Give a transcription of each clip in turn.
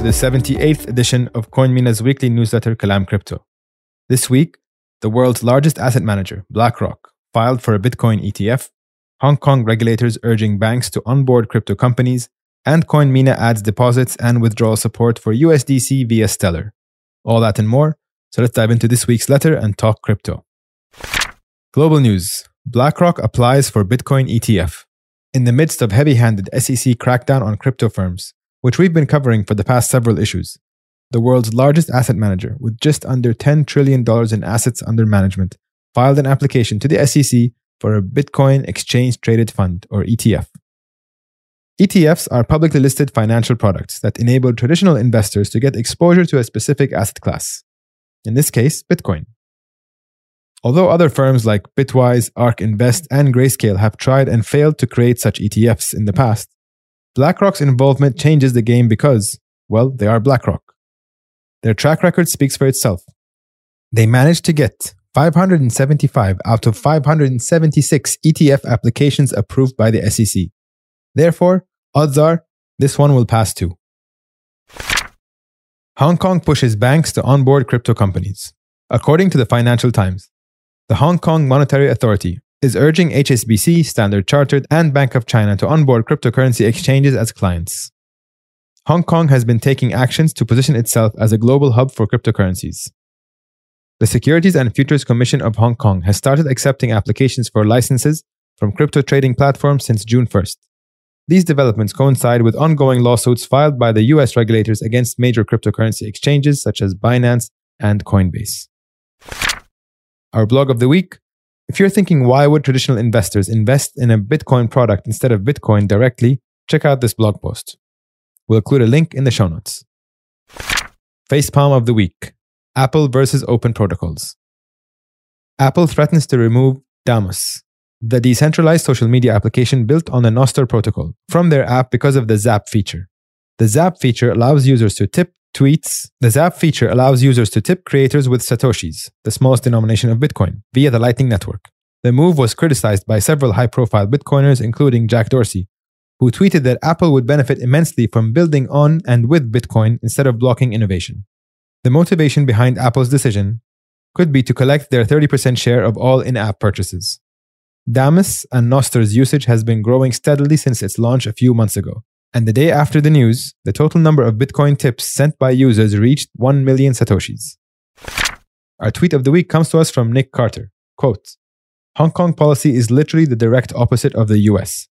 to the 78th edition of CoinMENA's weekly newsletter, Kalam Crypto. This week, the world's largest asset manager, BlackRock, filed for a Bitcoin ETF, Hong Kong regulators urging banks to onboard crypto companies, and CoinMENA adds deposits and withdrawal support for USDC via Stellar. All that and more. So let's dive into this week's letter and talk crypto. Global news BlackRock applies for Bitcoin ETF. In the midst of heavy handed SEC crackdown on crypto firms, which we've been covering for the past several issues. The world's largest asset manager, with just under $10 trillion in assets under management, filed an application to the SEC for a Bitcoin Exchange Traded Fund, or ETF. ETFs are publicly listed financial products that enable traditional investors to get exposure to a specific asset class, in this case, Bitcoin. Although other firms like Bitwise, ARK Invest, and Grayscale have tried and failed to create such ETFs in the past, BlackRock's involvement changes the game because, well, they are BlackRock. Their track record speaks for itself. They managed to get 575 out of 576 ETF applications approved by the SEC. Therefore, odds are this one will pass too. Hong Kong pushes banks to onboard crypto companies. According to the Financial Times, the Hong Kong Monetary Authority is urging HSBC, Standard Chartered, and Bank of China to onboard cryptocurrency exchanges as clients. Hong Kong has been taking actions to position itself as a global hub for cryptocurrencies. The Securities and Futures Commission of Hong Kong has started accepting applications for licenses from crypto trading platforms since June 1st. These developments coincide with ongoing lawsuits filed by the US regulators against major cryptocurrency exchanges such as Binance and Coinbase. Our blog of the week if you're thinking, why would traditional investors invest in a Bitcoin product instead of Bitcoin directly, check out this blog post. We'll include a link in the show notes. Facepalm of the week Apple versus Open Protocols. Apple threatens to remove Damus, the decentralized social media application built on the Nostr protocol, from their app because of the Zap feature. The Zap feature allows users to tip tweets, the Zap feature allows users to tip creators with Satoshis, the smallest denomination of Bitcoin, via the Lightning Network. The move was criticized by several high profile Bitcoiners, including Jack Dorsey, who tweeted that Apple would benefit immensely from building on and with Bitcoin instead of blocking innovation. The motivation behind Apple's decision could be to collect their 30% share of all in app purchases. Damus and Nostr's usage has been growing steadily since its launch a few months ago, and the day after the news, the total number of Bitcoin tips sent by users reached 1 million Satoshis. Our tweet of the week comes to us from Nick Carter. Quote, Hong Kong policy is literally the direct opposite of the US.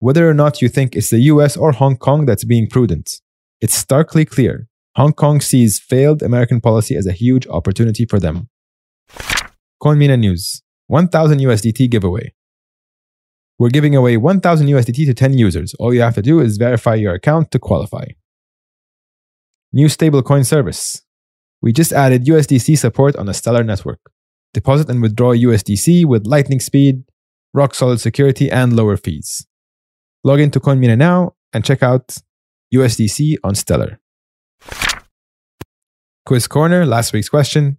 Whether or not you think it's the US or Hong Kong that's being prudent, it's starkly clear Hong Kong sees failed American policy as a huge opportunity for them. CoinMENA News 1000 USDT giveaway. We're giving away 1000 USDT to 10 users. All you have to do is verify your account to qualify. New stablecoin service. We just added USDC support on the Stellar network. Deposit and withdraw USDC with lightning speed, rock solid security, and lower fees. Log into CoinMENA now and check out USDC on Stellar. Quiz Corner, last week's question.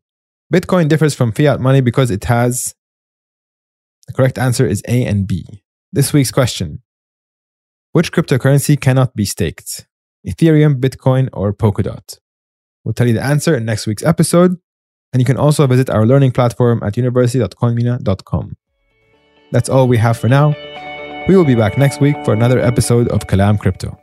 Bitcoin differs from fiat money because it has. The correct answer is A and B. This week's question Which cryptocurrency cannot be staked? Ethereum, Bitcoin, or Polkadot? We'll tell you the answer in next week's episode, and you can also visit our learning platform at university.coinmena.com. That's all we have for now. We will be back next week for another episode of Kalam Crypto.